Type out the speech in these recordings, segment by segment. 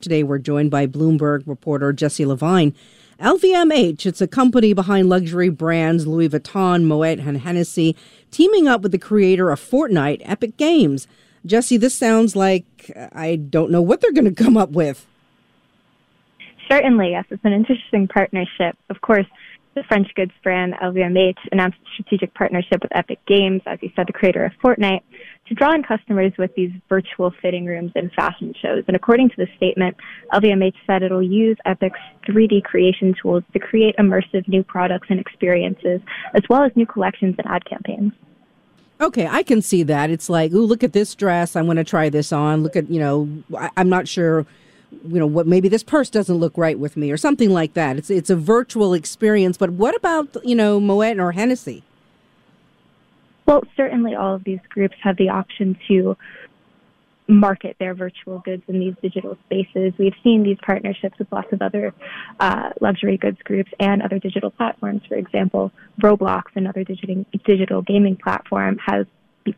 Today, we're joined by Bloomberg reporter Jesse Levine. LVMH, it's a company behind luxury brands Louis Vuitton, Moet, and Hennessy, teaming up with the creator of Fortnite, Epic Games. Jesse, this sounds like uh, I don't know what they're going to come up with. Certainly, yes. It's an interesting partnership. Of course, the French goods brand LVMH announced a strategic partnership with Epic Games, as you said, the creator of Fortnite, to draw in customers with these virtual fitting rooms and fashion shows. And according to the statement, LVMH said it'll use Epic's 3D creation tools to create immersive new products and experiences, as well as new collections and ad campaigns. Okay, I can see that. It's like, ooh, look at this dress. I want to try this on. Look at, you know, I, I'm not sure, you know, what maybe this purse doesn't look right with me or something like that. It's it's a virtual experience. But what about, you know, Moet or Hennessy? Well, certainly all of these groups have the option to market their virtual goods in these digital spaces. We've seen these partnerships with lots of other uh, luxury goods groups and other digital platforms. For example, Roblox, another digital, digital gaming platform, has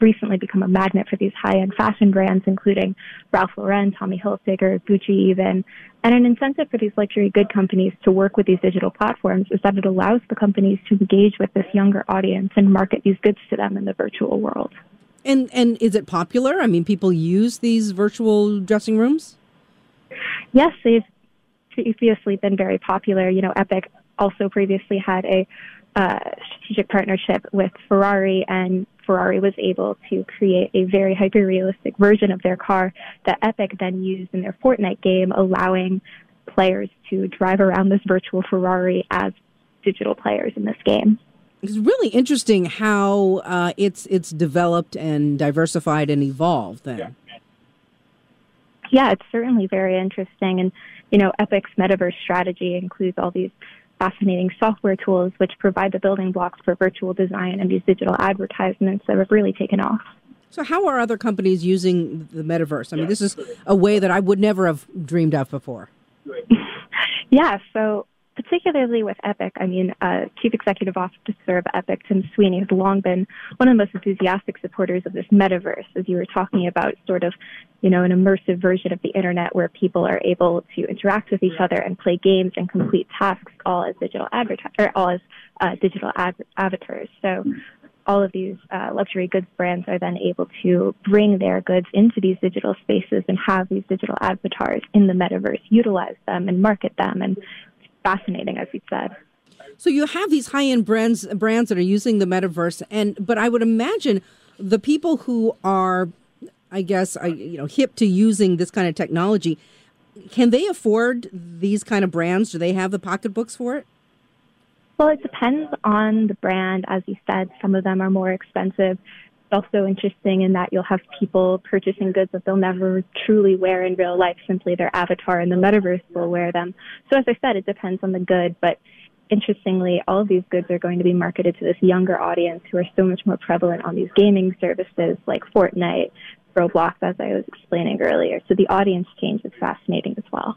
recently become a magnet for these high-end fashion brands, including Ralph Lauren, Tommy Hilfiger, Gucci even. And an incentive for these luxury good companies to work with these digital platforms is that it allows the companies to engage with this younger audience and market these goods to them in the virtual world. And and is it popular? I mean, people use these virtual dressing rooms. Yes, they've previously been very popular. You know, Epic also previously had a uh, strategic partnership with Ferrari, and Ferrari was able to create a very hyper realistic version of their car that Epic then used in their Fortnite game, allowing players to drive around this virtual Ferrari as digital players in this game. It's really interesting how uh, it's it's developed and diversified and evolved. Then, yeah, it's certainly very interesting. And, you know, Epic's metaverse strategy includes all these fascinating software tools which provide the building blocks for virtual design and these digital advertisements that have really taken off. so how are other companies using the metaverse? I mean, this is a way that I would never have dreamed of before. Yeah, so particularly with Epic, I mean, uh, Chief Executive Officer of Epic, Tim Sweeney, has long been one of the most enthusiastic supporters of this metaverse, as you were talking about, sort of, you know, an immersive version of the internet where people are able to interact with each other and play games and complete tasks all as digital adverti- or all as uh, digital avatars. So all of these uh, luxury goods brands are then able to bring their goods into these digital spaces and have these digital avatars in the metaverse, utilize them and market them. And fascinating, as you said. So you have these high-end brands brands that are using the metaverse, and but I would imagine the people who are, I guess, you know, hip to using this kind of technology, can they afford these kind of brands? Do they have the pocketbooks for it? Well, it depends on the brand. As you said, some of them are more expensive. Also interesting in that you'll have people purchasing goods that they'll never truly wear in real life. Simply their avatar in the metaverse will wear them. So as I said, it depends on the good, but interestingly, all of these goods are going to be marketed to this younger audience who are so much more prevalent on these gaming services like Fortnite, Roblox, as I was explaining earlier. So the audience change is fascinating as well.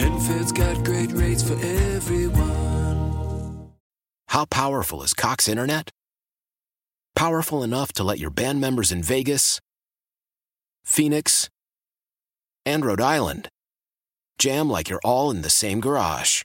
PenFed's got great rates for everyone. How powerful is Cox Internet? Powerful enough to let your band members in Vegas, Phoenix, and Rhode Island jam like you're all in the same garage.